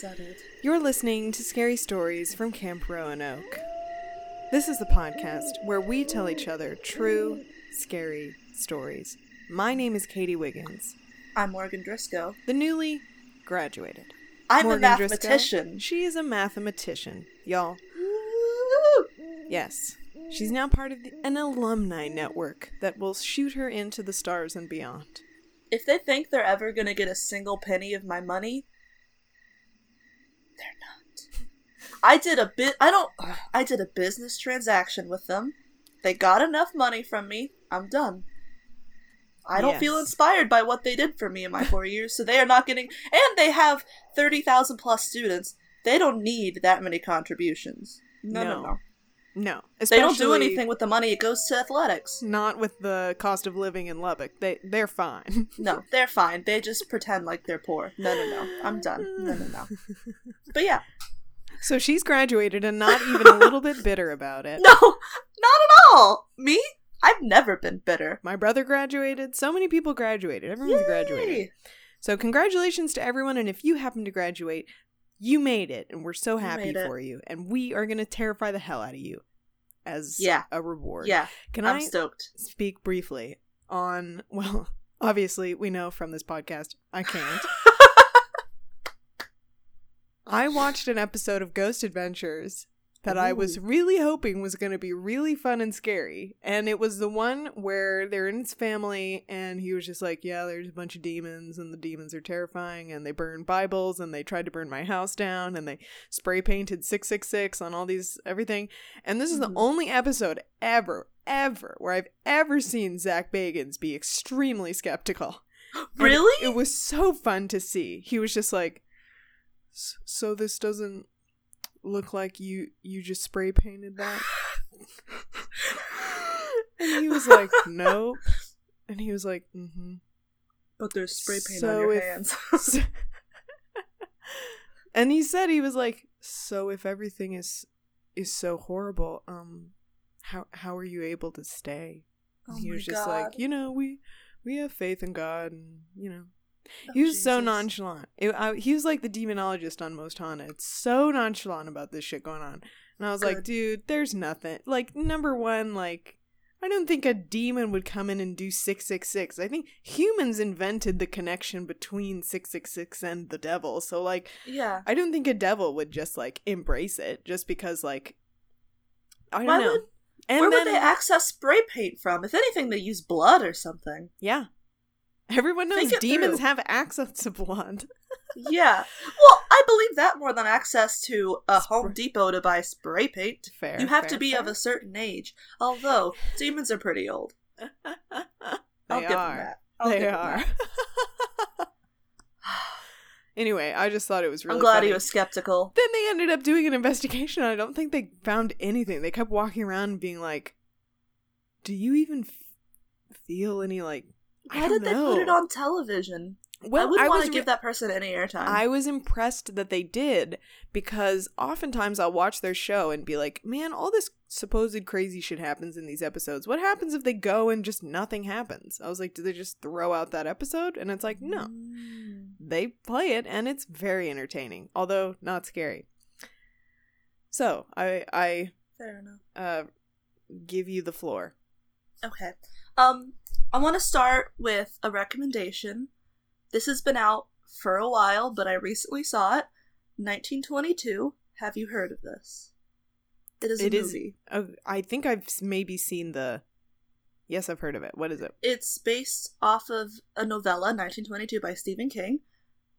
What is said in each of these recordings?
settled. You're listening to Scary Stories from Camp Roanoke. This is the podcast where we tell each other true, scary stories. My name is Katie Wiggins, I'm Morgan Driscoll. the newly graduated. I'm Morgan a Driscoll. mathematician. She is a mathematician, y'all. Woo! Yes. She's now part of the, an alumni network that will shoot her into the stars and beyond. If they think they're ever gonna get a single penny of my money, they're not. I did a bit. I don't. I did a business transaction with them. They got enough money from me. I'm done. I don't feel inspired by what they did for me in my four years, so they are not getting. And they have thirty thousand plus students. They don't need that many contributions. No, no, No. no. No. They don't do anything with the money. It goes to athletics. Not with the cost of living in Lubbock. They they're fine. No, they're fine. They just pretend like they're poor. No, no, no. I'm done. No, no, no. But yeah, so she's graduated and not even a little bit bitter about it. no, not at all. Me? I've never been bitter. My brother graduated. So many people graduated. Everyone's graduated. So congratulations to everyone and if you happen to graduate, you made it and we're so happy for you and we are going to terrify the hell out of you as Yeah. a reward. Yeah, Can I'm I stoked. speak briefly on well, obviously we know from this podcast I can't. I watched an episode of Ghost Adventures that I was really hoping was going to be really fun and scary. And it was the one where they're in his family and he was just like, Yeah, there's a bunch of demons and the demons are terrifying and they burn Bibles and they tried to burn my house down and they spray painted 666 on all these everything. And this is the Mhm. only episode ever, ever where I've ever seen Zach Bagans be extremely skeptical. Really? It was so fun to see. He was just like, "S- "So this doesn't look like you you just spray painted that?" and he was like, "Nope." And he was like, "Mm-hmm." but there's spray paint So on your if- hands. and he said he was like, "So if everything is is so horrible, um, how how are you able to stay?" And Oh he was just God. like, "You know, we we have faith in God, and you know." Oh, He was so nonchalant. It, I, he was like the demonologist on Most Haunted. So nonchalant about this shit going on. And I was like, dude, there's nothing. Like, number one, like, I don't think a demon would come in and do 666. I think humans invented the connection between 666 and the devil. So, like, Yeah. I don't think a devil would just, like, embrace it just because, like, I don't Why know. would- and Where then, would they access spray paint from? If anything, they use blood or something. yeah. Everyone knows demons through. have access to blood. yeah. Well, I believe that more than access to a Home Depot to buy spray paint. Fair. you have fair, to be fair. of a certain age. Although demons are pretty old. I'll they give them are. that. I'll they are. that. anyway, I just thought it was really. I'm glad funny. he was skeptical. Then they ended up doing an investigation. I don't think they found anything. They kept walking around and being like, "Do you even f- feel any like?" I Why don't did they put it on television? Well, I wouldn't want was to re- give that person any airtime. I was impressed that they did because oftentimes I'll watch their show and be like, man, all this supposed crazy shit happens in these episodes. What happens if they go and just nothing happens? I was like, do they just throw out that episode? And it's like, no. Mm. They play it and it's very entertaining, although not scary. So, I I Fair enough. uh give you the floor. Okay. Um, I want to start with a recommendation. This has been out for a while, but I recently saw it. 1922. Have you heard of this? It is a It is- movie. Oh, I think I've maybe seen the Yes, I've heard of it. What is it? It's based off of a novella, 1922, by Stephen King,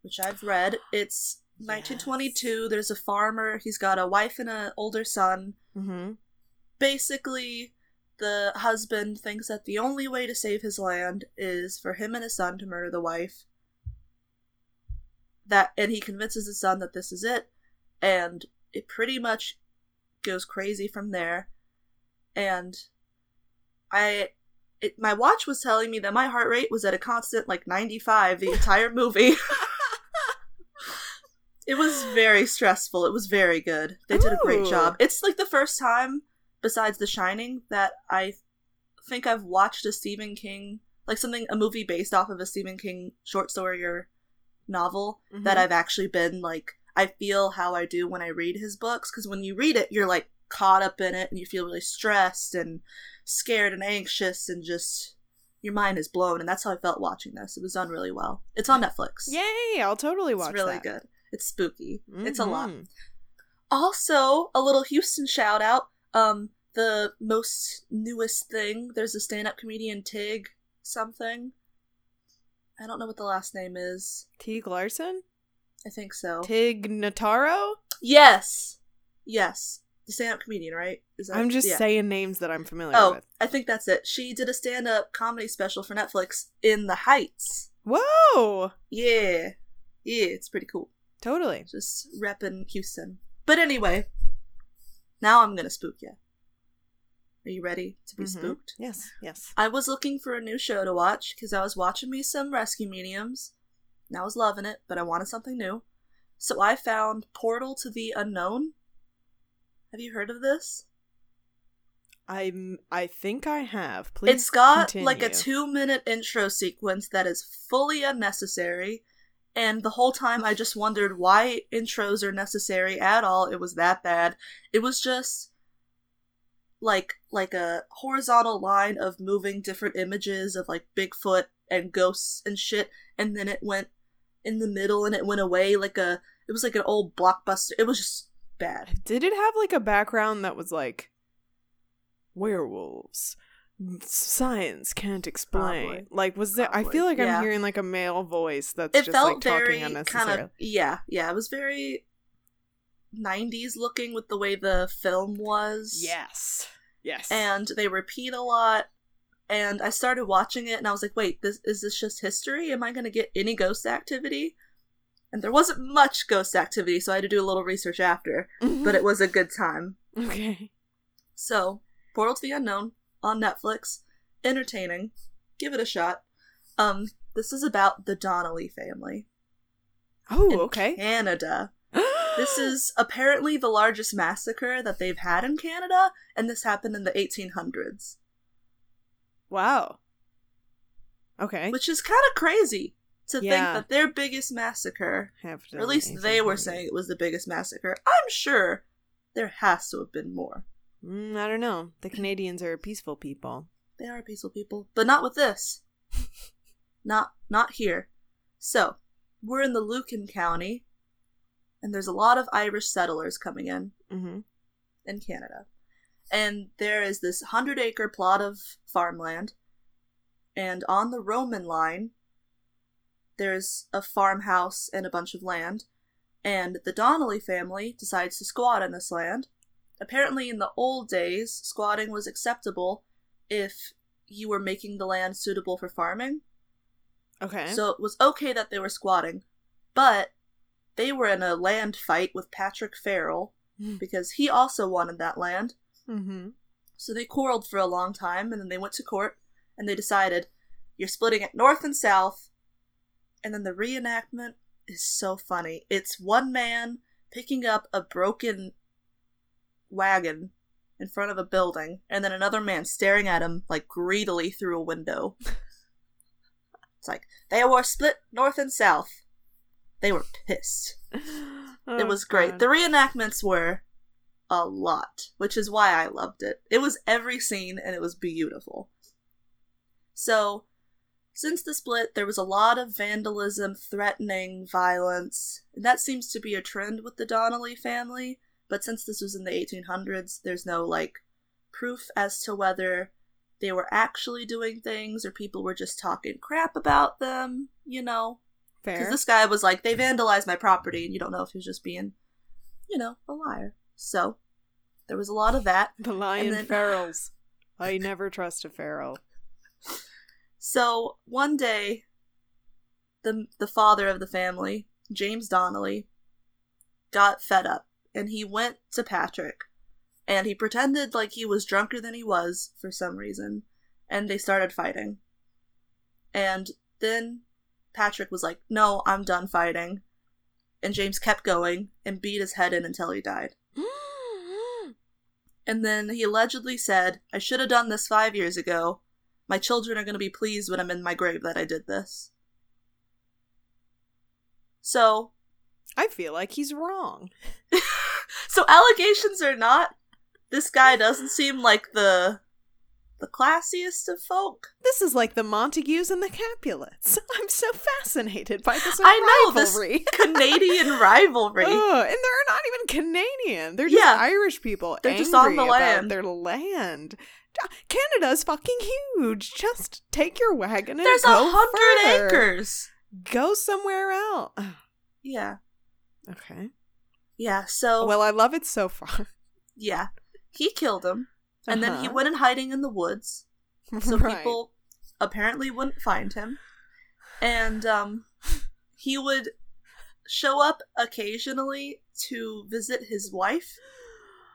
which I've read. It's 1922. There's a farmer. He's got a wife and an older son. Mhm. basically the husband thinks that the only way to save his land is for him and his son to murder the wife. That and he convinces his son that this is it and it pretty much goes crazy from there. And i it, my watch was telling me that my heart rate was at a constant like 95 the entire movie. It was very stressful. It was very good. They did a great Ooh. job it's like the first time besides the shining that i think I've watched a Stephen King, like something, a movie based off of a Stephen King short story or novel that Mhm. I've actually been like, I feel how I do when I read his books. Because when you read it, you're like caught up in it and you feel really stressed and scared and anxious and just your mind is blown. And that's how I felt watching this. It was done really well. It's on Netflix. Yay! I'll totally watch that. it's really that. good. It's spooky. It's a lot. Mhm. Also, a little Houston shout out. Um, the most newest thing. There's a stand-up comedian Tig something. I don't know what the last name is. Tig Larson? I think so. Tig Notaro? yes, yes, the stand-up comedian, right? Is that- I'm just yeah. saying names that I'm familiar with. Oh, with. I think that's it. She did a stand-up comedy special for Netflix in the Heights. Whoa! Yeah, yeah, it's pretty cool. Totally. Just repping Houston. But anyway, now I'm gonna spook you. Are you ready to be Mhm. spooked? Yes, yes. I was looking for a new show to watch because I was watching me some Rescue Mediums, and I was loving it, but I wanted something new. So I found Portal to the Unknown. Have you heard of this? I'm I think I have. Please it's got like a two minute intro sequence that is fully unnecessary, and the whole time I just wondered why intros are necessary at all. It was that bad. It was just like like a horizontal line of moving different images of like Bigfoot and ghosts and shit, and then it went in the middle and it went away like a it was like an old blockbuster. It was just bad. Did it have like a background that was like werewolves? Science can't explain. Probably. Like, was there? I feel like yeah. I'm hearing like a male voice that's it just felt like talking very unnecessarily. kind of yeah yeah it was very 90s looking with the way the film was Yes. Yes. and they repeat a lot and i started watching it and i was like wait this is this just history am i going to get any ghost activity and there wasn't much ghost activity so i had to do a little research after but mm-hmm. it was a good time okay. so portal to the unknown on netflix entertaining give it a shot um this is about the donnelly family Oh, okay. Canada. This is apparently the largest massacre that they've had in Canada, and this happened in the 1800s, wow. Okay. which is kind of crazy to think that their biggest massacre, or at least they were saying it was the biggest massacre. I'm sure there has to have been more. Mm, I don't know. The Canadians are a peaceful people. They are peaceful people, but not with this. not not here. So, we're in the Lucan County, and there's a lot of Irish settlers coming in. Mm-hmm. in Canada. And there is this 100 acre plot of farmland. And on the Roman line, there's a farmhouse and a bunch of land. And the Donnelly family decides to squat on this land. Apparently, in the old days, squatting was acceptable if you were making the land suitable for farming. Okay. So it was okay that they were squatting. But they were in a land fight with Patrick Farrell because he also wanted that land. mm-hmm. So they quarreled for a long time, and then they went to court, and they decided you're splitting it north and south. And then the reenactment is so funny. It's one man picking up a broken wagon in front of a building, and then another man staring at him like greedily through a window. it's like they were split north and south. They were pissed. it oh, was great. The reenactments were a lot, which is why I loved it. It was every scene and it was beautiful. So, since the split, there was a lot of vandalism, threatening, violence, and that seems to be a trend with the Donnelly family. But since this was in the 1800s, there's no like proof as to whether they were actually doing things or people were just talking crap about them, you know? Fair. Because this guy was like, they vandalized my property, and you don't know if he was just being, you know, a liar. So, there was a lot of that. the lion then- ferals. I never trust a feral. So, one day, the, the father of the family, James Donnelly, got fed up, and he went to Patrick, and he pretended like he was drunker than he was for some reason, and they started fighting. And then Patrick was like, No, I'm done fighting. And James kept going and beat his head in until he died. And then he allegedly said, I should have done this five years ago. My children are going to be pleased when I'm in my grave that I did this. So, I feel like he's wrong. so allegations or not, this guy doesn't seem like the the classiest of folk. This is like the Montagues and the Capulets. I'm so fascinated by this I know, this rivalry. Canadian rivalry. Ugh, and they're not even Canadian. They're just Yeah. Irish people. They're just on the land. Their land. Canada's fucking huge. Just take your wagon and There's a go hundred acres. Go somewhere else. Yeah. Okay. Yeah, so Well, I love it so far. yeah. He killed him. And then he Uh-huh. went in hiding in the woods. So Right. people apparently wouldn't find him. And um he would show up occasionally to visit his wife.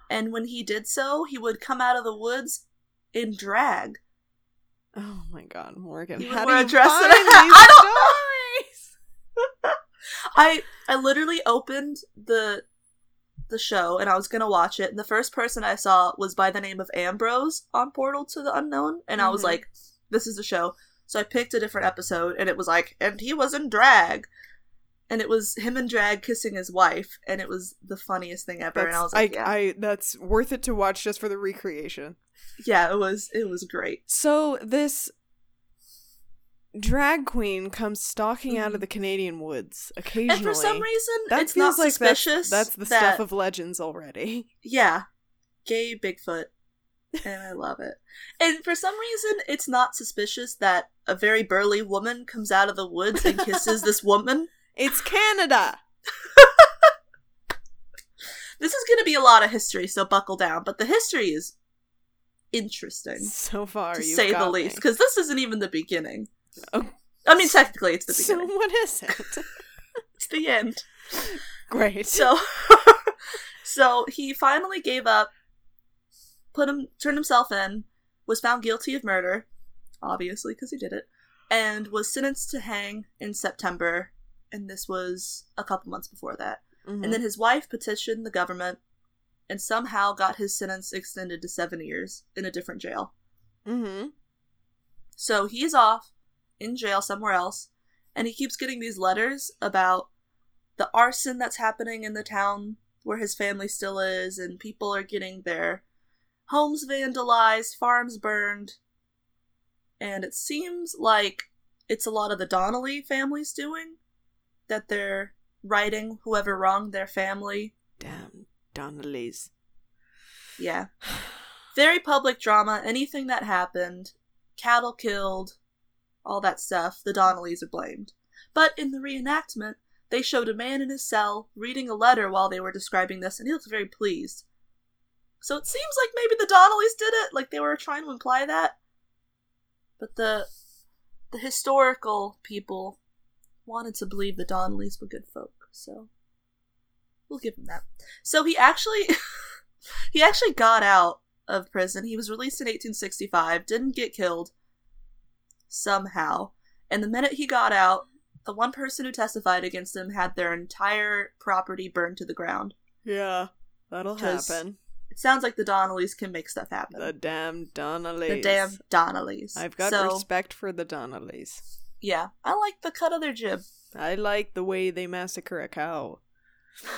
And when he did so, he would come out of the woods in drag. Oh my god, Morgan. He How do you dress find these. I don't stories? I I literally opened the the show and I was gonna watch it, and the first person I saw was by the name of Ambrose on Portal to the Unknown, and I was Mhm. like, "This is the show." So I picked a different episode, and it was like, and he was in drag, and it was him in drag kissing his wife, and it was the funniest thing ever. and I was like, I, yeah, I, that's worth it to watch just for the recreation. yeah, it was it was great. So this drag queen comes stalking out of Mhm. the Canadian woods occasionally. And for some reason, that it's feels not like suspicious. that's, that's the that- stuff of legends already. Yeah. Gay Bigfoot. And I love it. And for some reason, it's not suspicious that a very burly woman comes out of the woods and kisses this woman. It's Canada. This is going to be a lot of history, so buckle down. But the history is interesting, So far, to say the least. Because this isn't even the beginning. Oh. I mean, technically, it's the beginning. So what is it? It's the end. Great. So, so he finally gave up, put him, turned himself in, was found guilty of murder, obviously because he did it, and was sentenced to hang in September. And this was a couple months before that. Mhm. And then his wife petitioned the government, and somehow got his sentence extended to seven years in a different jail. Mm-hmm. So he's off in jail somewhere else, and he keeps getting these letters about the arson that's happening in the town where his family still is, and people are getting their homes vandalized, farms burned. And it seems like it's a lot of the Donnelly family's doing that they're writing whoever wronged their family. Damn Donnellys. Yeah. Very public drama. Anything that happened, cattle killed, all that stuff, the Donnellys are blamed. But in the reenactment, they showed a man in his cell reading a letter while they were describing this, and he looked very pleased. So it seems like maybe the Donnellys did it, like they were trying to imply that. But the the historical people wanted to believe the Donnellys were good folk, so we'll give him that. So he actually he actually got out of prison. He was released in 1865, didn't get killed somehow. And the minute he got out, the one person who testified against him had their entire property burned to the ground. Yeah, that'll happen. It sounds like the Donnellys can make stuff happen. The damn Donnellys. The damn Donnellys. I've got so, respect for the Donnellys. Yeah, I like the cut of their jib. I like the way they massacre a cow.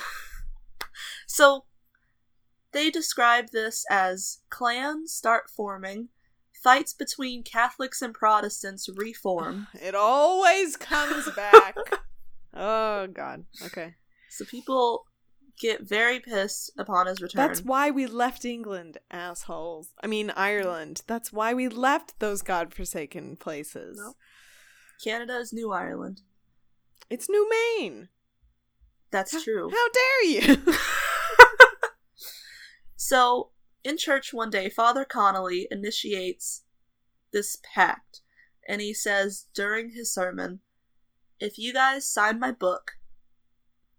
So they describe this as clans start forming, fights between Catholics and Protestants reform. It always comes back. oh god. Okay. So people get very pissed upon his return. That's why we left England, assholes. I mean Ireland. That's why we left those godforsaken places. No. Canada is New Ireland. It's New Maine. That's true. How dare you? So, in church one day, Father Connolly initiates this pact, and he says during his sermon, If you guys sign my book,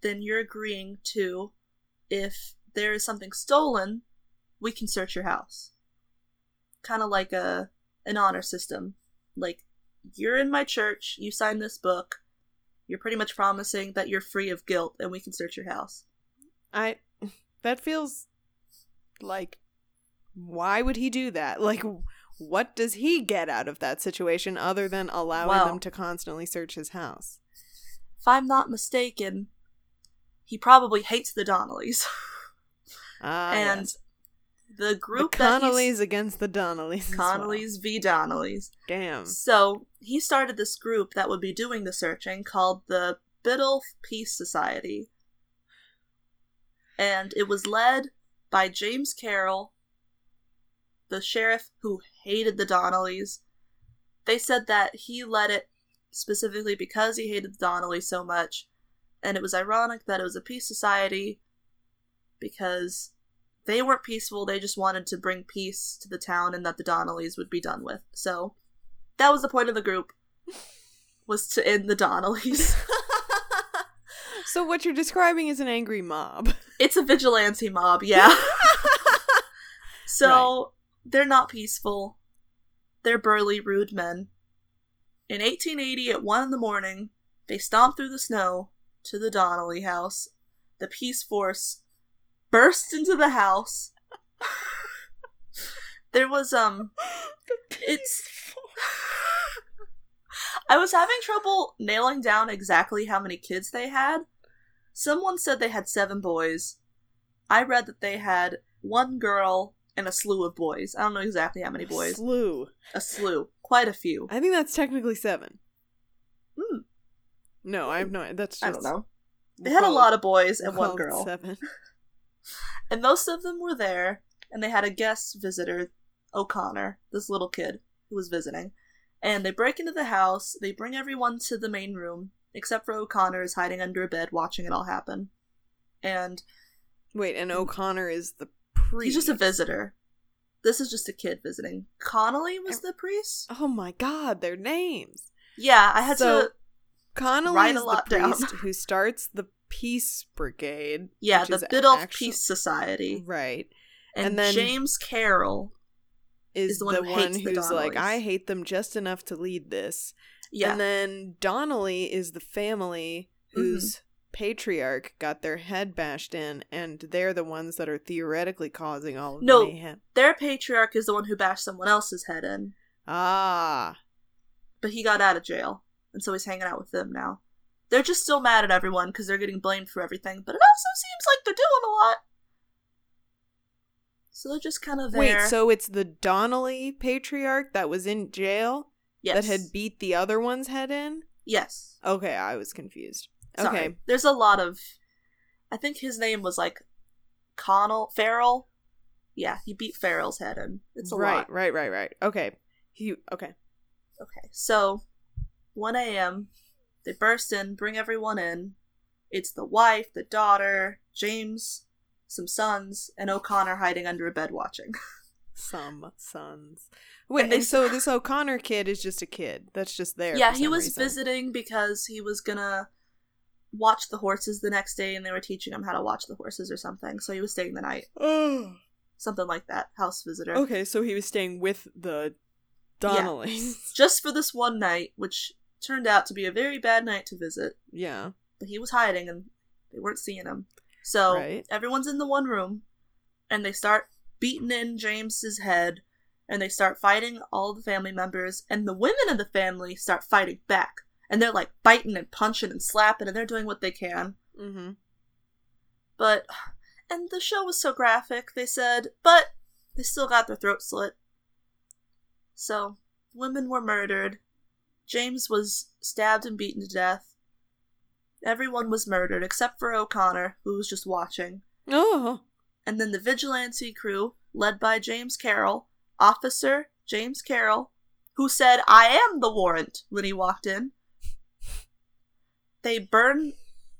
then you're agreeing to, if there is something stolen, we can search your house. Kind of like a an honor system. Like, you're in my church, you sign this book, you're pretty much promising that you're free of guilt and we can search your house. I that feels like Why would he do that? Like, what does he get out of that situation other than allowing Well- them to constantly search his house? If I'm not mistaken, he probably hates the Donnellys. Ah, and yes. the the group that he's- Connollys against the Donnellys. as well. V Donnellys. Damn. So he started this group that would be doing the searching called the Biddulph Peace Society. And it was led by James Carroll, the sheriff who hated the Donnellys. They said that he led it specifically because he hated the Donnellys so much. And it was ironic that it was a peace society because they weren't peaceful, they just wanted to bring peace to the town and that the Donnellys would be done with. So that was the point of the group was to end the Donnellys. so what you're describing is an angry mob. it's a vigilante mob, yeah. So they're not peaceful. They're burly, rude men. In 1880, at 1 in the morning, they stomped through the snow to the Donnelly house. The peace force burst into the house. there was, um, it's. I was having trouble nailing down exactly how many kids they had. Someone said they had seven boys. I read that they had one girl and a slew of boys. I don't know exactly how many boys. Slew. A slew. Quite a few. I think that's technically seven. Hmm, No, I have no. That's just. I don't know. They had a lot of boys and one girl. Seven. And most of them were there, and they had a guest visitor, O'Connor, this little kid who was visiting. And they break into the house, they bring everyone to the main room, except for O'Connor is hiding under a bed watching it all happen. And Wait, and O'Connor is the priest. he's just a visitor. This is just a kid visiting. Connolly was the priest? Oh my god, their names. Yeah, I had So- to. Connolly is a lot the down. priest who starts the Peace Brigade. Yeah, the Biddulph actu- Peace Society. Right. And, And then- James Carroll. Is, Is the the one, one who the who's like, I hate them just enough to lead this. Yeah. And then Donnelly is the family Mm-hmm. Patriarch got their head bashed in, and they're the ones that are theoretically causing all of No. the mayhem. Their patriarch is the one who bashed someone else's head in, Ah. but he got out of jail, and so he's hanging out with them now. They're just still mad at everyone because they're getting blamed for everything, but it also seems like they're doing a lot. So they're just kind of there. Wait, so it's the Donnelly patriarch that was in jail yes. that had beat the other one's head in? yes. Okay, I was confused. Sorry. Okay. There's a lot of. I think his name was like Connell Farrell. Yeah, he beat Farrell's head in. It's a right, lot. right, right, right. Right. Okay. He okay. Okay, so 1 a.m. They burst in, bring everyone in. It's the wife, the daughter, James, some sons, and O'Connor hiding under a bed watching. Some sons. Wait, And and, they- so this O'Connor kid is just a kid. That's just there. yeah, he was reason. visiting because he was gonna watch the horses the next day, and they were teaching him how to watch the horses or something. So he was staying the night, Oh. something like that. House visitor. Okay, so he was staying with the Donnellys. Just for this one night, which turned out to be a very bad night to visit. Yeah. but he was hiding and they weren't seeing him. So Right. everyone's in the one room and they start beating in James's head and they start fighting all the family members and the women of the family start fighting back. And they're like biting and punching and slapping and they're doing what they can. Mm-hmm. But and the show was so graphic, they said, but they still got their throat slit. So women were murdered. James was stabbed and beaten to death. Everyone was murdered except for O'Connor, who was just watching. Oh. And then the vigilante crew, led by James Carroll, Officer James Carroll, who said, I am the warrant when he walked in. They burn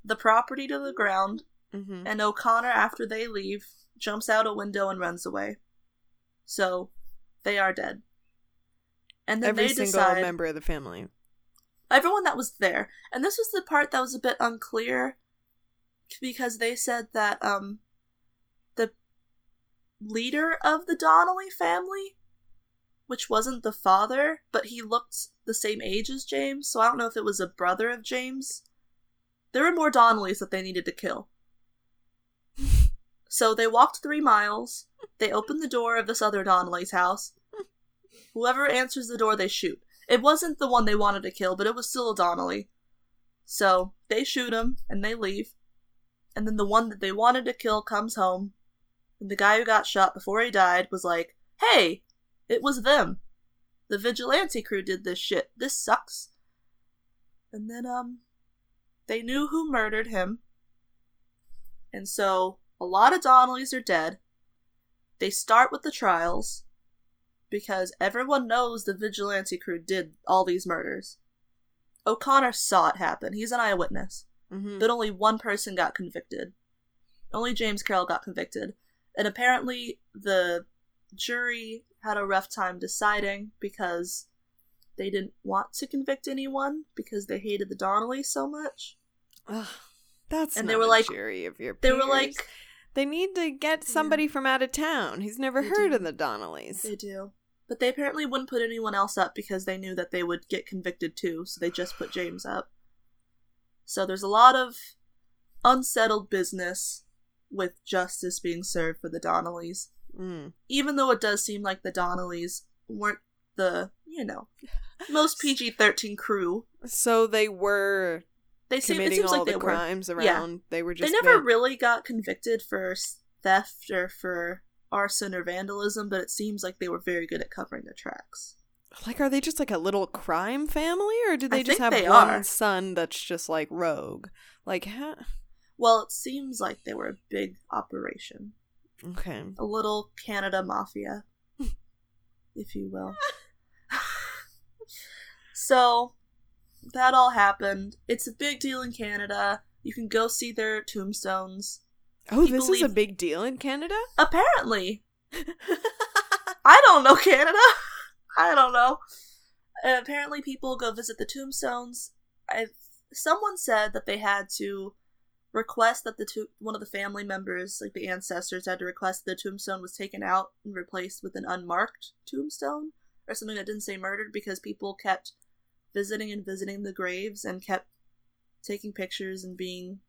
the property to the ground, Mm-hmm. and O'Connor, after they leave, jumps out a window and runs away. So, they are dead. And then Every they single decide member of the family. everyone that was there. And this was the part that was a bit unclear because they said that um the leader of the Donnelly family, which wasn't the father, but he looked the same age as James, so I don't know if it was a brother of James. There were more Donnellys that they needed to kill. So they walked three miles. They opened the door of this other Donnelly's house. Whoever answers the door, they shoot. It wasn't the one they wanted to kill, but it was still a Donnelly. So they shoot him and they leave. And then the one that they wanted to kill comes home. And the guy who got shot before he died was like, hey, it was them. The vigilante crew did this shit. This sucks. And then, um, they knew who murdered him. And so a lot of Donnellys are dead. They start with the trials because everyone knows the vigilante crew did all these murders. O'Connor saw it happen. He's an eyewitness. Mm-hmm. But only one person got convicted. Only James Carroll got convicted. And apparently the jury had a rough time deciding because they didn't want to convict anyone because they hated the Donnelly so much. Ugh, that's And not they were like- jury of your peers. They were like, they need to get somebody from out of town. He's never They heard do. of the Donnellys. They do. But they apparently wouldn't put anyone else up because they knew that they would get convicted too, so they just put James up. So there's a lot of unsettled business with justice being served for the Donnellys. Mm. Even though it does seem like the Donnellys weren't the, you know, most PG 13 crew. So they were They seem, it committing seems all like they the were. crimes around. They were just They never really got convicted for theft or for arson or vandalism, but it seems like they were very good at covering their tracks. like. Are they just like a little crime family, or do I they just have they one are. son that's just like rogue? Like, huh? Well, it seems like they were a big operation. okay. A little Canada mafia, if you will. so, that all happened. It's a big deal in Canada. You can go see their tombstones. Oh, He this is a big deal in Canada. Apparently. I don't know Canada. I don't know. Uh, apparently, people go visit the tombstones. I someone said that they had to request that the to- one of the family members, like the ancestors, had to request that the tombstone was taken out and replaced with an unmarked tombstone or something that didn't say murdered because people kept visiting and visiting the graves and kept taking pictures and being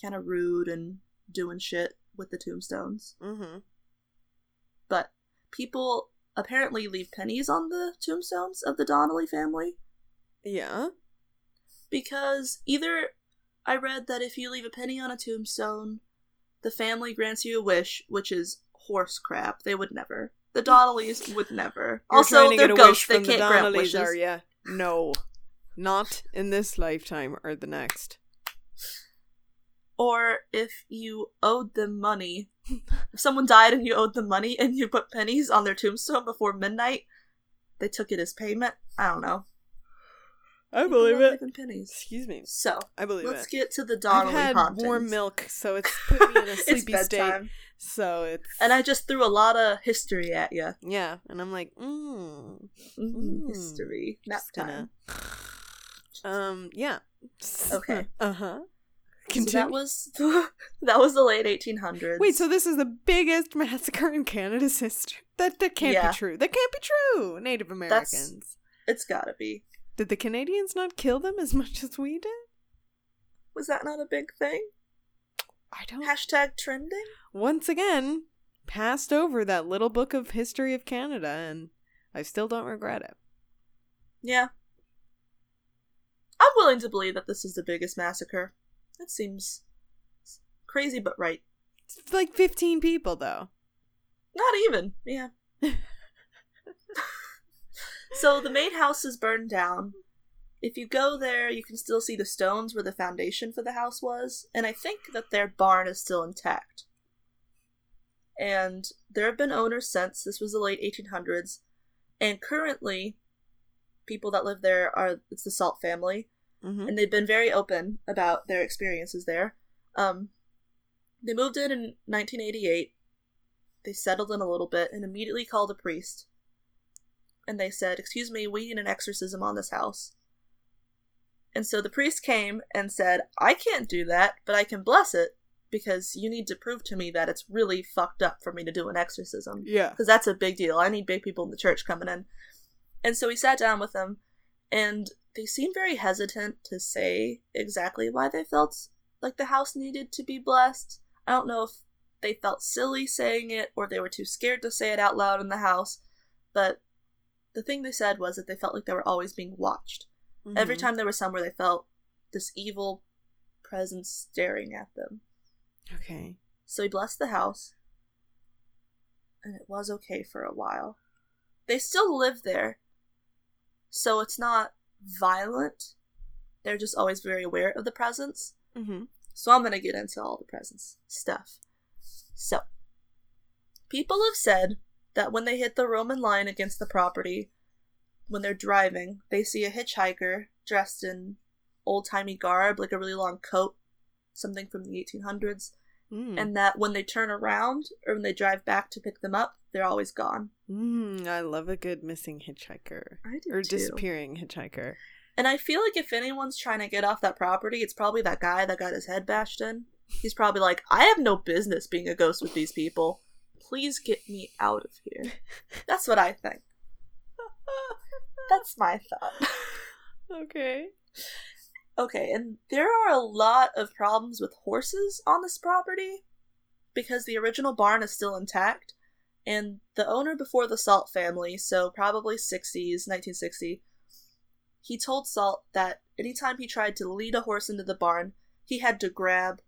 kind of rude and doing shit with the tombstones mm-hmm. but people apparently leave pennies on the tombstones of the Donnelly family Yeah. because either I read that if you leave a penny on a tombstone, the family grants you a wish, which is horse crap. They would never. The Donnellys would never. You're also, they're ghosts. They can't grant Donnellys, wishes. are ya? No, not in this lifetime or the next. Or if you owed them money, if someone died and you owed them money and you put pennies on their tombstone before midnight, they took it as payment. I don't know. I believe it. Pennies. Excuse me. So I believe let's it. get to the Donnelly I've had hauntings. warm milk, so it's put me in a sleepy state. So it's And I just threw a lot of history at you. yeah, and I'm like, mm, Mm, Mm. History. Nap time. Um, yeah. Okay. uh huh. So that was that was the late 1800s. Wait, so this is the biggest massacre in Canada's history? That that can't Yeah. be true. That can't be true. Native Americans. it's gotta be. Did the Canadians not kill them as much as we did? Was that not a big thing? I don't. Hashtag trending. Once again, passed over that little book of history of Canada, and I still don't regret it. Yeah. I'm willing to believe that this is the biggest massacre. That seems crazy, but right. It's like 15 people, though. Not even. Yeah. so the main house is burned down. If you go there, you can still see the stones where the foundation for the house was, and I think that their barn is still intact. And there have been owners since. This was the late 1800s. And currently, people that live there are it's the Salt family, Mm-hmm. and they've been very open about their experiences there. Um, they moved in in 1988. They settled in a little bit and immediately called a priest. And they said, Excuse me, we need an exorcism on this house. And so the priest came and said, I can't do that, but I can bless it because you need to prove to me that it's really fucked up for me to do an exorcism Yeah. because that's a big deal. I need big people in the church coming in. And so he sat down with them, and they seemed very hesitant to say exactly why they felt like the house needed to be blessed. I don't know if they felt silly saying it or they were too scared to say it out loud in the house. But the thing they said was that they felt like they were always being watched. Every Mhm. time they were somewhere, they felt this evil presence staring at them. Okay. So he blessed the house, and it was okay for a while. They still live there, so it's not violent. They're just always very aware of the presence. Mm-hmm. So I'm gonna get into all the presence stuff. So, people have said that when they hit the Roman line against the property, when they're driving, they see a hitchhiker dressed in old timey garb, like a really long coat, something from the 1800s, Mm. and that when they turn around or when they drive back to pick them up, they're always gone. Mm, I love a good missing hitchhiker I do or too. disappearing hitchhiker. And I feel like if anyone's trying to get off that property, it's probably that guy that got his head bashed in. He's probably like, I have no business being a ghost with these people. Please get me out of here. That's what I think. That's my thought. okay. Okay, and there are a lot of problems with horses on this property because the original barn is still intact, and the owner before the Salt family, so probably 60s, 1960, he told Salt that anytime he tried to lead a horse into the barn, he had to grab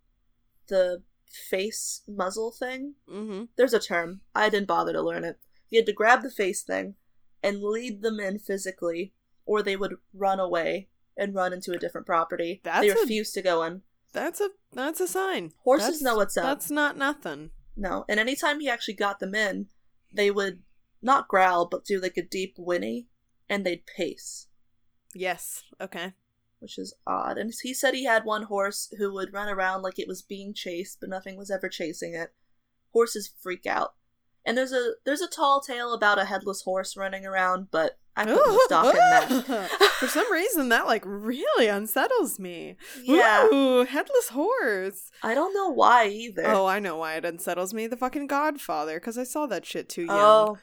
the face muzzle thing. Mm-hmm. There's a term. I didn't bother to learn it. He had to grab the face thing and lead them in physically, or they would run away and run into a different property. That's they a- refuse to go in. That's a that's a sign. Horses That's- know what's up. That's not nothing. No. And anytime he actually got them in, they would not growl, but do like a deep whinny, and they'd pace, Yes. Okay. Which is odd. And he said he had one horse who would run around like it was being chased, but nothing was ever chasing it. Horses freak out. And there's a there's a tall tale about a headless horse running around, but I no stock in that. For some reason, that like really unsettles me. Yeah. Ooh, headless horse. I don't know why either. Oh, I know why it unsettles me. The fucking Godfather, because I saw that shit too young.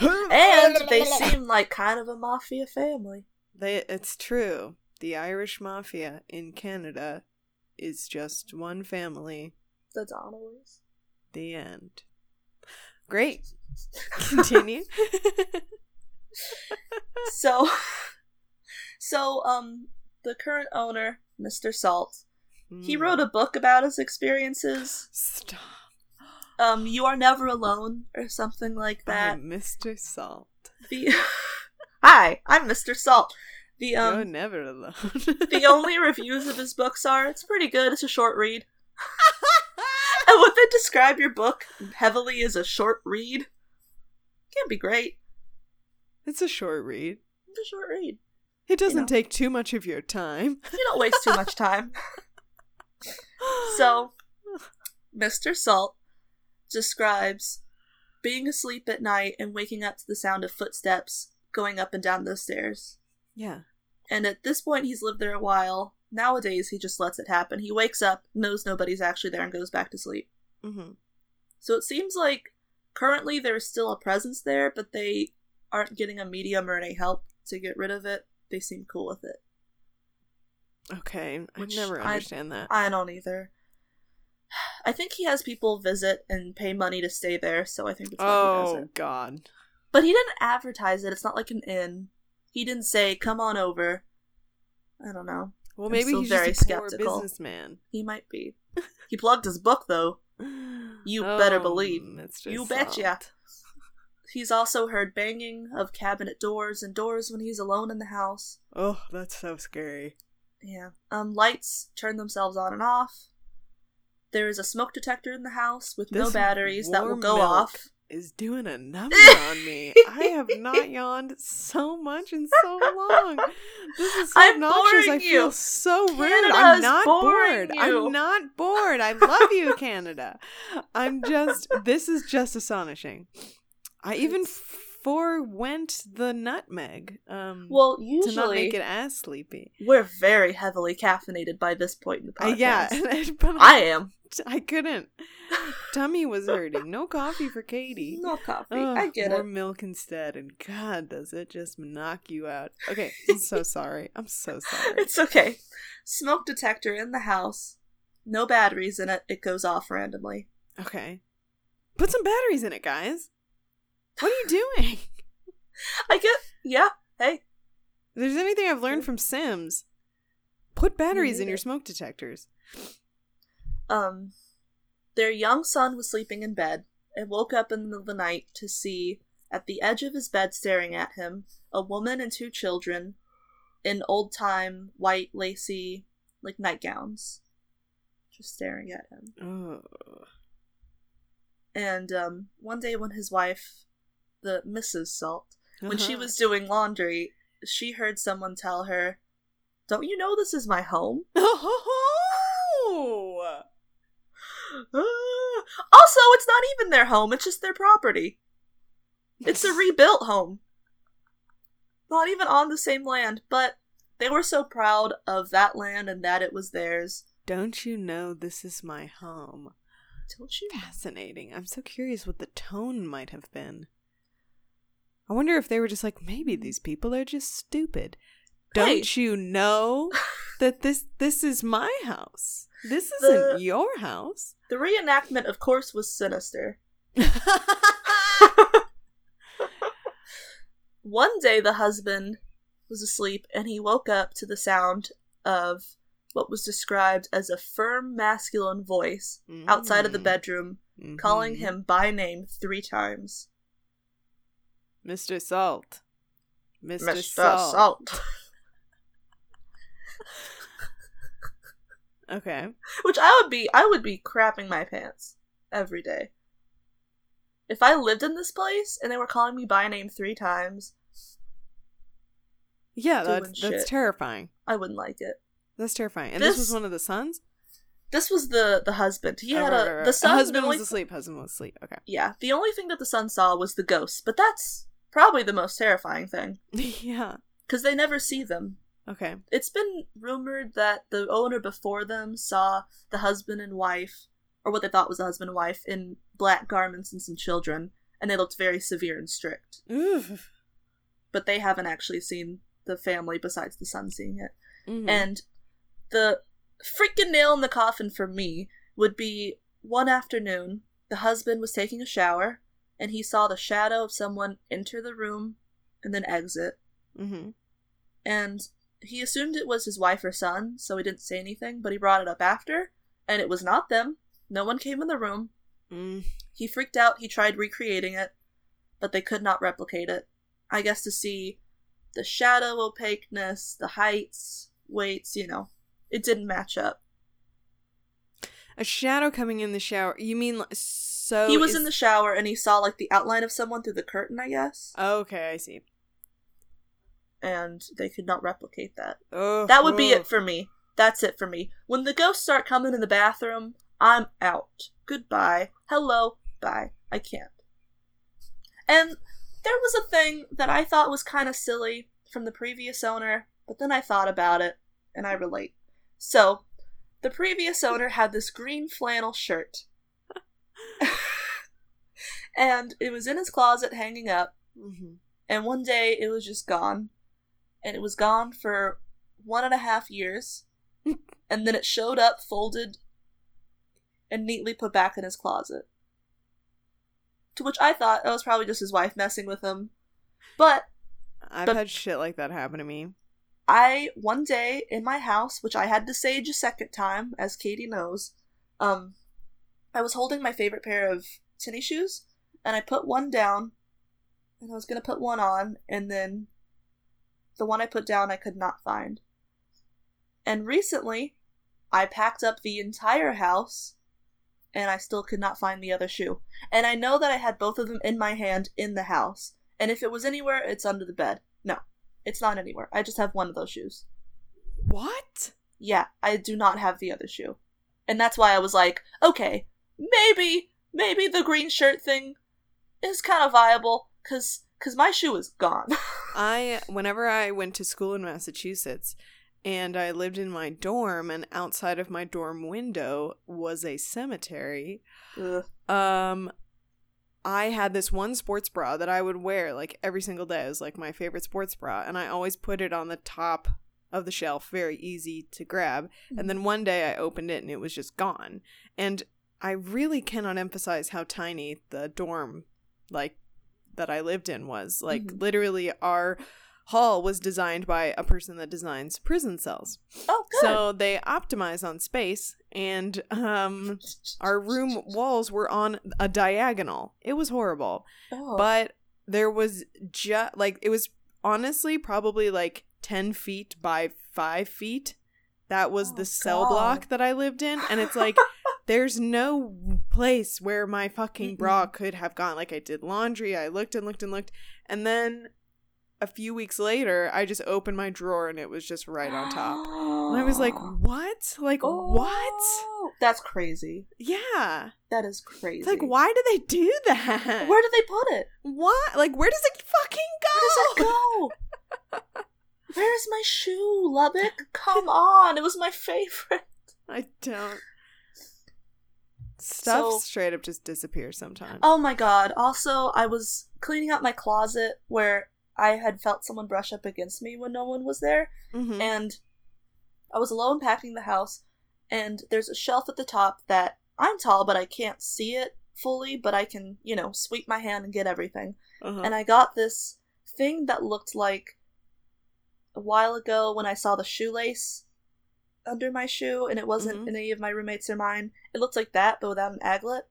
Oh. And they seem like kind of a mafia family. They, it's true. The Irish mafia in Canada is just one family. The Donaways. The end. Great. Continue. So So um the current owner, Mr. Salt, he Mm. wrote a book about his experiences. Stop. Um You Are Never Alone or something like that. Mr. Salt. The Hi, I'm Mr. Salt. The You're um never alone. the only reviews of his books are it's pretty good, it's a short read. And would they describe your book heavily as a short read? Can't be great. It's a short read. It's a short read. It doesn't know. take too much of your time. You don't waste too much time. So, Mr. Salt describes being asleep at night and waking up to the sound of footsteps going up and down the stairs. Yeah. And at this point, he's lived there a while. Nowadays, he just lets it happen. He wakes up, knows nobody's actually there, and goes back to sleep. hmm So it seems like currently there's still a presence there, but they aren't getting a medium or any help to get rid of it. They seem cool with it. Okay. I never I- understand that. I don't either. I think he has people visit and pay money to stay there, so I think that's why he does oh. God. But he didn't advertise it. It's not like an inn. He didn't say, "Come on over." I don't know. Well, maybe he's very just a poor skeptical. businessman. He might be. he plugged his book though. You better believe. Mr. You betcha. He's also heard banging of cabinet doors and doors when he's alone in the house. Oh, that's so scary. Yeah. Um, lights turn themselves on and off. There is a smoke detector in the house with no batteries that will go milk off. Is doing a number on me. I have not yawned so much in so long. This is so I'm obnoxious. I feel so rude. I'm not bored. you. I'm not bored. I love you, Canada. I'm just. This is just astonishing. I even forewent the nutmeg. Um, Well, to not make it as sleepy. we're very heavily caffeinated by this point in the Uh, podcast. yeah, but I am. I couldn't. Tummy was hurting. No coffee for Katie. No coffee. Ugh, I get more it. milk instead, and God, does it just knock you out? Okay, I'm so sorry. I'm so sorry. It's okay. Smoke detector in the house. No batteries in it. It goes off randomly. Okay, Put some batteries in it, guys. What are you doing? I get, yeah, hey. If there's anything I've learned from Sims, put batteries in your smoke detectors. Um, their young son was sleeping in bed and woke up in the middle of the night to see, at the edge of his bed staring at him, a woman and two children in old time white lacy, like nightgowns, just staring at him. Oh. And um, one day when his wife, the Mrs. Salt, when she Uh-huh. was doing laundry, she heard someone tell her, Don't you know this is my home? Also, it's not even their home, it's just their property. It's a rebuilt home. Not even on the same land, but they were so proud of that land and that it was theirs. Don't you know this is my home? Don't you? Fascinating. I'm so curious what the tone might have been. I wonder if they were just like, maybe hmm. these people are just stupid. Don't you know that this this is my house? This isn't your house. The reenactment, of course, was sinister. One day, the husband was asleep and he woke up to the sound of what was described as a firm masculine voice outside of the Mm. bedroom calling Mhm. him by name three times. Mr. Salt. Mr. Mr. Salt. Salt. Okay. Which I would be I would be crapping my pants every day. If I lived in this place and they were calling me by name three times, Yeah, that's that's terrifying. I wouldn't like it. That's terrifying. And this, was one of the sons? This was the the husband. He Oh, had right, a right, the son. husband the was asleep. Husband was asleep. Okay. Yeah, the only thing that the son saw was the ghost, but that's probably the most terrifying thing yeah. because they never see them. Okay. It's been rumored that the owner before them saw the husband and wife, or what they thought was the husband and wife, in black garments and some children, and they looked very severe and strict. Oof. But they haven't actually seen the family besides the son seeing it. Mhm. And the freaking nail in the coffin for me would be one afternoon, the husband was taking a shower, and he saw the shadow of someone enter the room and then exit. Mhm. And he assumed it was his wife or son, so he didn't say anything, but he brought it up after, and it was not them. No one came in the room. Mm. He freaked out, he tried recreating it, but they could not replicate it. I guess to see the shadow opaqueness, the heights, weights, you know, it didn't match up. A shadow coming in the shower. You mean so? he was is- in the shower and he saw like the outline of someone through the curtain, I guess, okay, I see. And they could not replicate that. Oh, That would be oh. it for me. That's it for me. When the ghosts start coming in the bathroom, I'm out. Goodbye. Hello. Bye. I can't. And there was a thing that I thought was kind of silly from the previous owner, but then I thought about it and I relate. So, the previous owner had this green flannel shirt. and it was in his closet hanging up Mhm. and one day it was just gone and it was gone for one and a half years. And then it showed up folded and neatly put back in his closet. To which i thought that was probably just his wife messing with him. But I've But- had shit like that happen to me. i one day in my house which i had to sage a second time as katie knows um i was holding my favorite pair of tennis shoes and i put one down and i was going to put one on and then the one i put down i could not find and recently i packed up the entire house and i still could not find the other shoe and i know that i had both of them in my hand in the house and if it was anywhere it's under the bed no it's not anywhere i just have one of those shoes What? yeah, I do not have the other shoe. And that's why I was like, okay, maybe, maybe the green shirt thing is kind of viable, cause, cause my shoe is gone. I whenever I went to school in Massachusetts and I lived in my dorm and outside of my dorm window was a cemetery. Ugh. Um I had this one sports bra that I would wear like every single day. It was like my favorite sports bra and I always put it on the top of the shelf, very easy to grab. And then one day I opened it and it was just gone. And I really cannot emphasize how tiny the dorm like that I lived in was. Like Mhm. literally our hall was designed by a person that designs prison cells. Oh, good. So they optimize on space and um our room walls were on a diagonal. It was horrible. oh. But there was just like it was honestly probably like 10 feet by 5 feet. That was Oh, the cell God. block that I lived in and it's like there's no place where my fucking bra could have gone. Like I did laundry, I looked and looked and looked, and then a few weeks later, I just opened my drawer and it was just right on top. And I was like, "What? Like what? Oh, That's crazy. Yeah. That is crazy. It's like why do they do that? Where did they put it? What? Like where does it fucking go? Where does it go? Where's my shoe, Lubbock? Come on, it was my favorite. I don't. Stuff So- straight up just disappears sometimes. Oh my god. Also, I was cleaning out my closet where I had felt someone brush up against me when no one was there, Mhm. and I was alone packing the house, and there's a shelf at the top that I'm tall, but I can't see it fully, but I can, you know, sweep my hand and get everything. Uh-huh. and I got this thing that looked like a while ago when I saw the shoelace under my shoe, and it wasn't Mhm. in any of my roommates or mine. It looked like that, but without an aglet.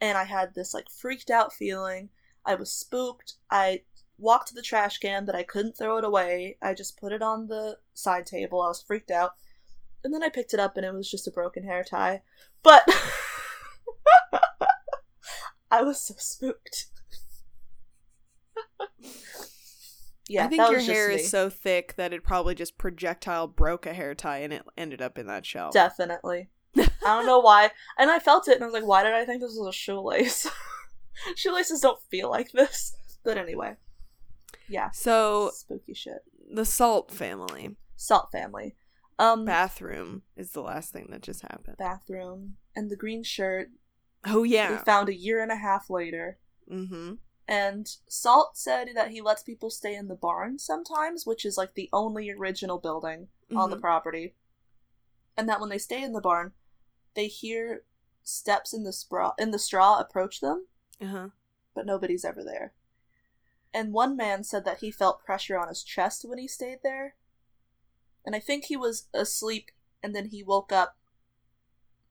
And I had this like freaked out feeling. I was spooked. I walked to the trash can, but I couldn't throw it away. I just put it on the side table. I was freaked out. And then I picked it up, and it was just a broken hair tie. But I was so spooked. yeah, I think your hair is so thick that it probably just projectile broke a hair tie and it ended up in that shelf. Definitely. I don't know why. And I felt it and I was like, why did I think this was a shoelace? Shoelaces don't feel like this. But anyway. Yeah. So Spooky shit. the Salt family Salt family. Um bathroom is the last thing that just happened. bathroom. And the green shirt Oh we yeah. found a year and a half later. mm-hmm. And Salt said that he lets people stay in the barn sometimes, which is like the only original building on the Mhm. property. And that when they stay in the barn, they hear steps in the straw in the straw approach them, Uh-huh. but nobody's ever there. And one man said that he felt pressure on his chest when he stayed there. And I think he was asleep and then he woke up,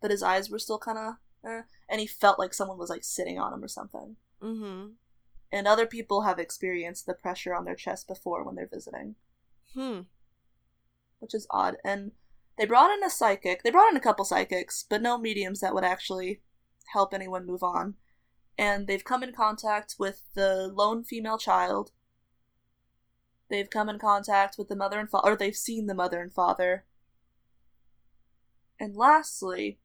but his eyes were still kind of, eh, and he felt like someone was like sitting on him or something. Mm-hmm. And other people have experienced the pressure on their chest before when they're visiting, Hmm. which is odd. And they brought in a psychic. They brought in a couple psychics, but no mediums that would actually help anyone move on. And they've come in contact with the lone female child. They've come in contact with the mother and father, or they've seen the mother and father. And lastly,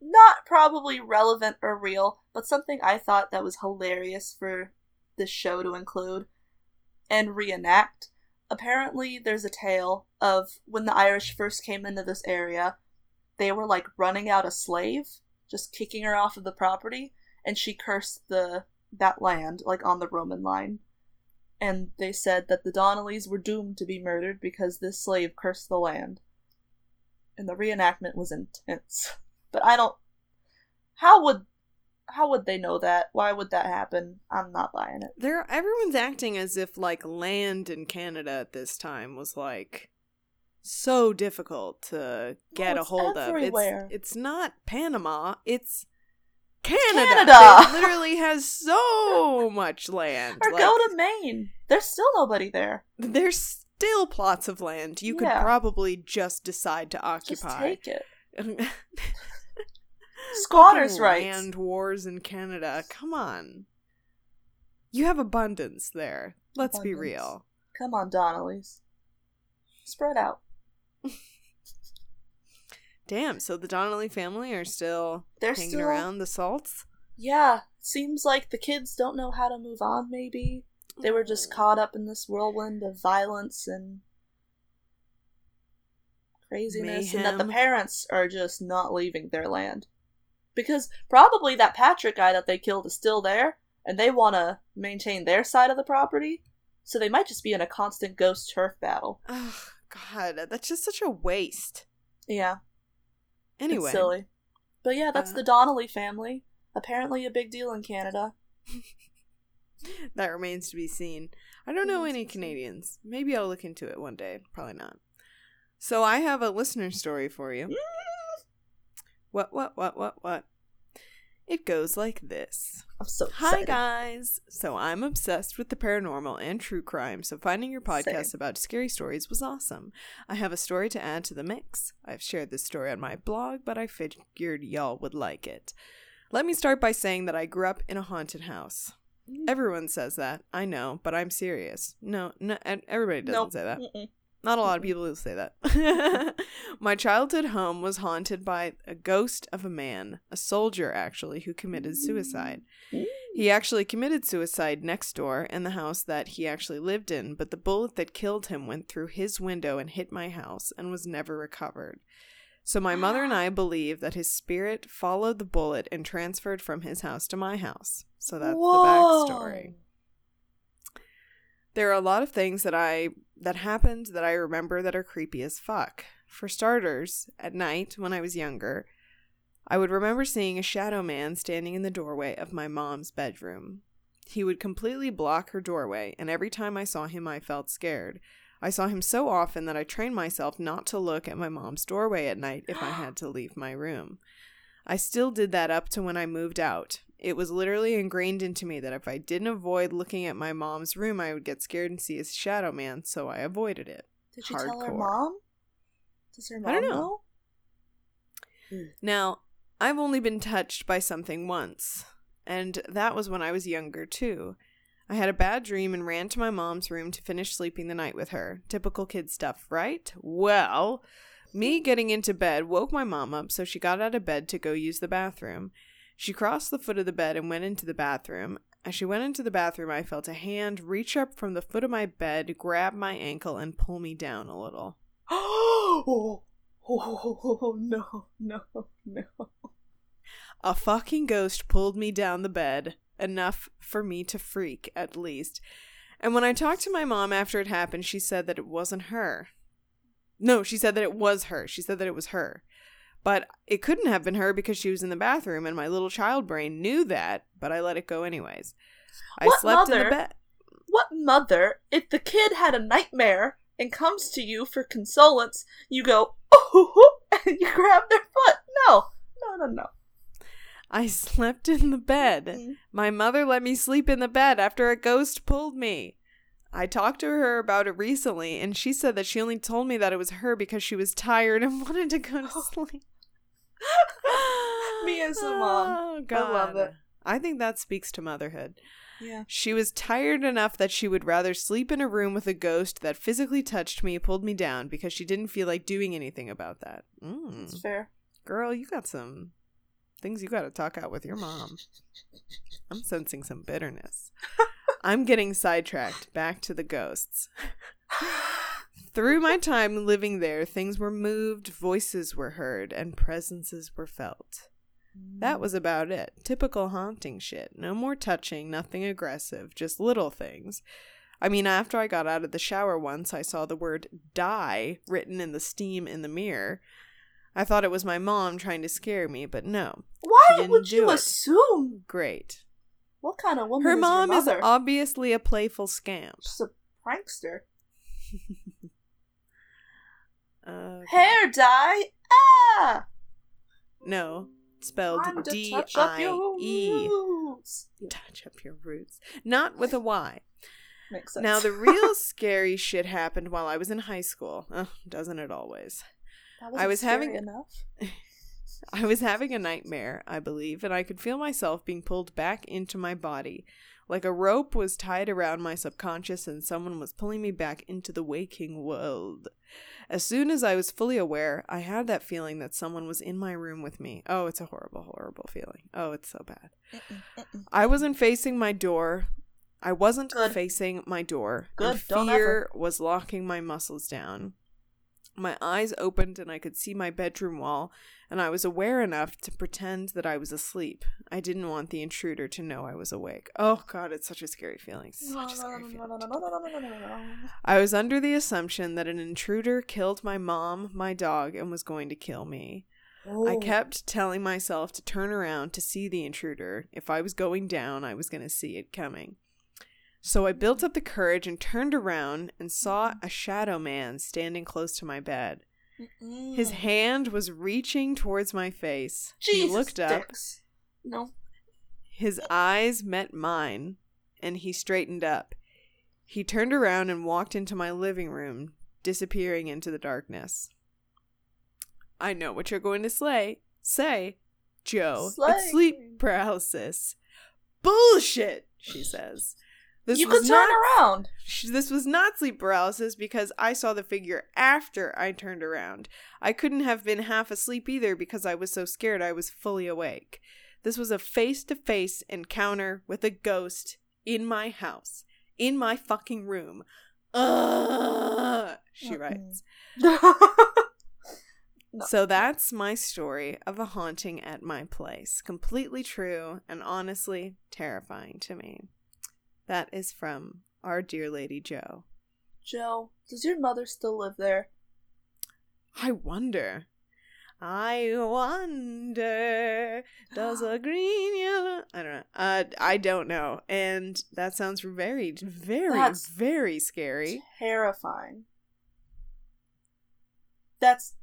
not probably relevant or real, but something I thought that was hilarious for this show to include and reenact. Apparently, there's a tale of when the Irish first came into this area, they were like running out a slave, just kicking her off of the property, and she cursed the that land like on the Roman line. And they said that the Donnellys were doomed to be murdered because this slave cursed the land. And the reenactment was intense. But I don't how would how would they know that? Why would that happen? I'm not buying it. There everyone's acting as if like land in Canada at this time was like so difficult to get a hold everywhere. of. It's it's not Panama, it's Canada. Canada! It literally has so much land. Or Like, go to Maine. There's still nobody there. there's still plots of land you could probably just decide to Just occupy. take it. Squatters' rights. Land wars in Canada. Come on. You have abundance there. Let's be real. Come on, Donnellys. Spread out. Damn, so the Donnelly family are still They're hanging still around the salts? Yeah, seems like the kids don't know how to move on, maybe. They were just Mm. caught up in this whirlwind of violence and craziness, and that the parents are just not leaving their land. Because probably that Patrick guy that they killed is still there, and they want to maintain their side of the property, so they might just be in a constant ghost turf battle. Oh, God, that's just such a waste. Yeah, Anyway, it's silly. But yeah, that's Uh, the Donnelly family. Apparently a big deal in Canada. that remains to be seen. I don't know any to be seen. Canadians. Maybe I'll look into it one day. Probably not. So I have a listener story for you. What, what, what, what, what? It goes like this. I'm so Hi, guys. So I'm obsessed with the paranormal and true crime, so finding your podcast Same. about scary stories was awesome. I have a story to add to the mix. I've shared this story on my blog, but I figured y'all would like it. Let me start by saying that I grew up in a haunted house. Mm. Everyone says that. I know, but I'm serious. No, no everybody doesn't Nope. say that. Mm-mm. Not a lot of people who say that. My childhood home was haunted by a ghost of a man, a soldier actually, who committed suicide. He actually committed suicide next door in the house that he actually lived in, but the bullet that killed him went through his window and hit my house and was never recovered. So my mother and I believe that his spirit followed the bullet and transferred from his house to my house. So that's the backstory. There are a lot of things that I that happened that I remember that are creepy as fuck. For starters, at night when I was younger, I would remember seeing a shadow man standing in the doorway of my mom's bedroom. He would completely block her doorway, and every time I saw him, I felt scared. I saw him so often that I trained myself not to look at my mom's doorway at night if I had to leave my room. I still did that up to when I moved out. It was literally ingrained into me that if I didn't avoid looking at my mom's room, I would get scared and see a shadow man, so I avoided it. Did you tell her mom? Does her mom I don't know. know? Mm. Now, I've only been touched by something once, and that was when I was younger, too. I had a bad dream and ran to my mom's room to finish sleeping the night with her. Typical kid stuff, right? Well, me getting into bed woke my mom up, so she got out of bed to go use the bathroom. She crossed the foot of the bed and went into the bathroom. As she went into the bathroom, I felt a hand reach up from the foot of my bed, grab my ankle, and pull me down a little. oh, oh, no, no, no. A fucking ghost pulled me down the bed, enough for me to freak, at least. And when I talked to my mom after it happened, she said that it wasn't her. No, she said that it was her. She said that it was her. But it couldn't have been her because she was in the bathroom, and my little child brain knew that, but I let it go anyways. I What slept in the bed. What mother, if the kid had a nightmare and comes to you for consolence, you go, oh, and you grab their foot? No, no, no, no. I slept in the bed. Mm. My mother let me sleep in the bed after a ghost pulled me. I talked to her about it recently, and she said that she only told me that it was her because she was tired and wanted to go to sleep. Me as a mom. Oh, I God. love it. I think that speaks to motherhood. Yeah. She was tired enough that she would rather sleep in a room with a ghost that physically touched me, pulled me down, because she didn't feel like doing anything about that. Mm. It's fair. Girl, you got some things you got to talk out with your mom. I'm sensing some bitterness. I'm getting sidetracked. Back to the ghosts. Through my time living there, things were moved, voices were heard, and presences were felt. That was about it. Typical haunting shit. No more touching, nothing aggressive, just little things. I mean, after I got out of the shower once, I saw the word die written in the steam in the mirror. I thought it was my mom trying to scare me, but no. Why would you it. assume? Great. What kind of woman? Her is mom is obviously a playful scamp. She's a prankster. Okay. Hair dye? Ah! No, spelled D touch up your E. Touch up your roots. Not with a Y. makes sense. Now, the real scary shit happened while I was in high school. Ugh, doesn't it always? That I wasn't having- enough. I was having a nightmare, I believe, and I could feel myself being pulled back into my body. Like a rope was tied around my subconscious and someone was pulling me back into the waking world. As soon as I was fully aware, I had that feeling that someone was in my room with me. Oh, it's a horrible, horrible feeling. Oh, it's so bad. Mm-mm, mm-mm. I wasn't facing my door. I wasn't Good. facing my door. Good, And fear was locking my muscles down. My eyes opened and I could see my bedroom wall, and I was aware enough to pretend that I was asleep. I didn't want the intruder to know I was awake. Oh god, it's such a scary feeling. Such a scary feeling. I was under the assumption that an intruder killed my mom, my dog, and was going to kill me. I oh. kept telling myself to turn around to see the intruder. If I was going down, I was going to see it coming. So I built up the courage and turned around and saw a shadow man standing close to my bed. Mm-mm. His hand was reaching towards my face. Jesus he looked up, dicks. No. his eyes met mine, and he straightened up. He turned around and walked into my living room, disappearing into the darkness. I know what you're going to slay. Say, Joe, it's sleep paralysis. Bullshit, she says. This you was could turn not around. This was not sleep paralysis because I saw the figure after I turned around. I couldn't have been half asleep either because I was so scared I was fully awake. This was a face to face encounter with a ghost in my house, in my fucking room. Ugh, she writes. So that's my story of a haunting at my place. Completely true and honestly terrifying to me. That is from our dear Lady Joe. Joe, does your mother still live there? I wonder. I wonder. Does a green yellow? I don't know. Uh, I don't know. And that sounds very, very, That's- very scary. Terrifying. That's.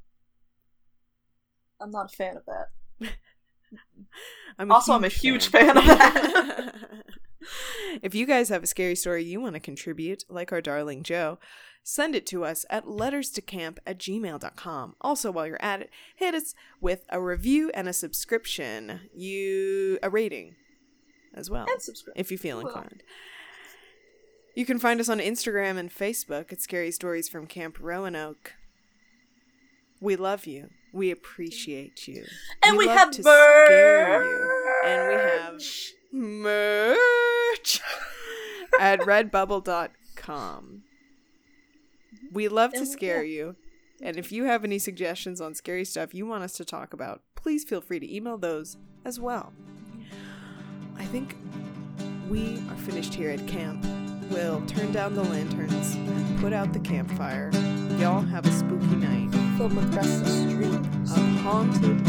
I'm not a fan of that. I'm Also, I'm a huge fan of that. if you guys have a scary story you want to contribute, like our darling Joe, send it to us at letterstocamp at gmail.com. Also, while you're at it, hit us with a review and a subscription. You a rating as well. And subscribe. if you feel Well. inclined. You can find us on Instagram and Facebook at Scary Stories from Camp Roanoke. We love you. We appreciate you. And we love have to scare you. And we have merch. Merch at redbubble.com. We love to scare you. And if you have any suggestions on scary stuff you want us to talk about, please feel free to email those as well. I think we are finished here at camp. We'll turn down the lanterns and put out the campfire. Y'all have a spooky night Filled with restless dreams. of haunted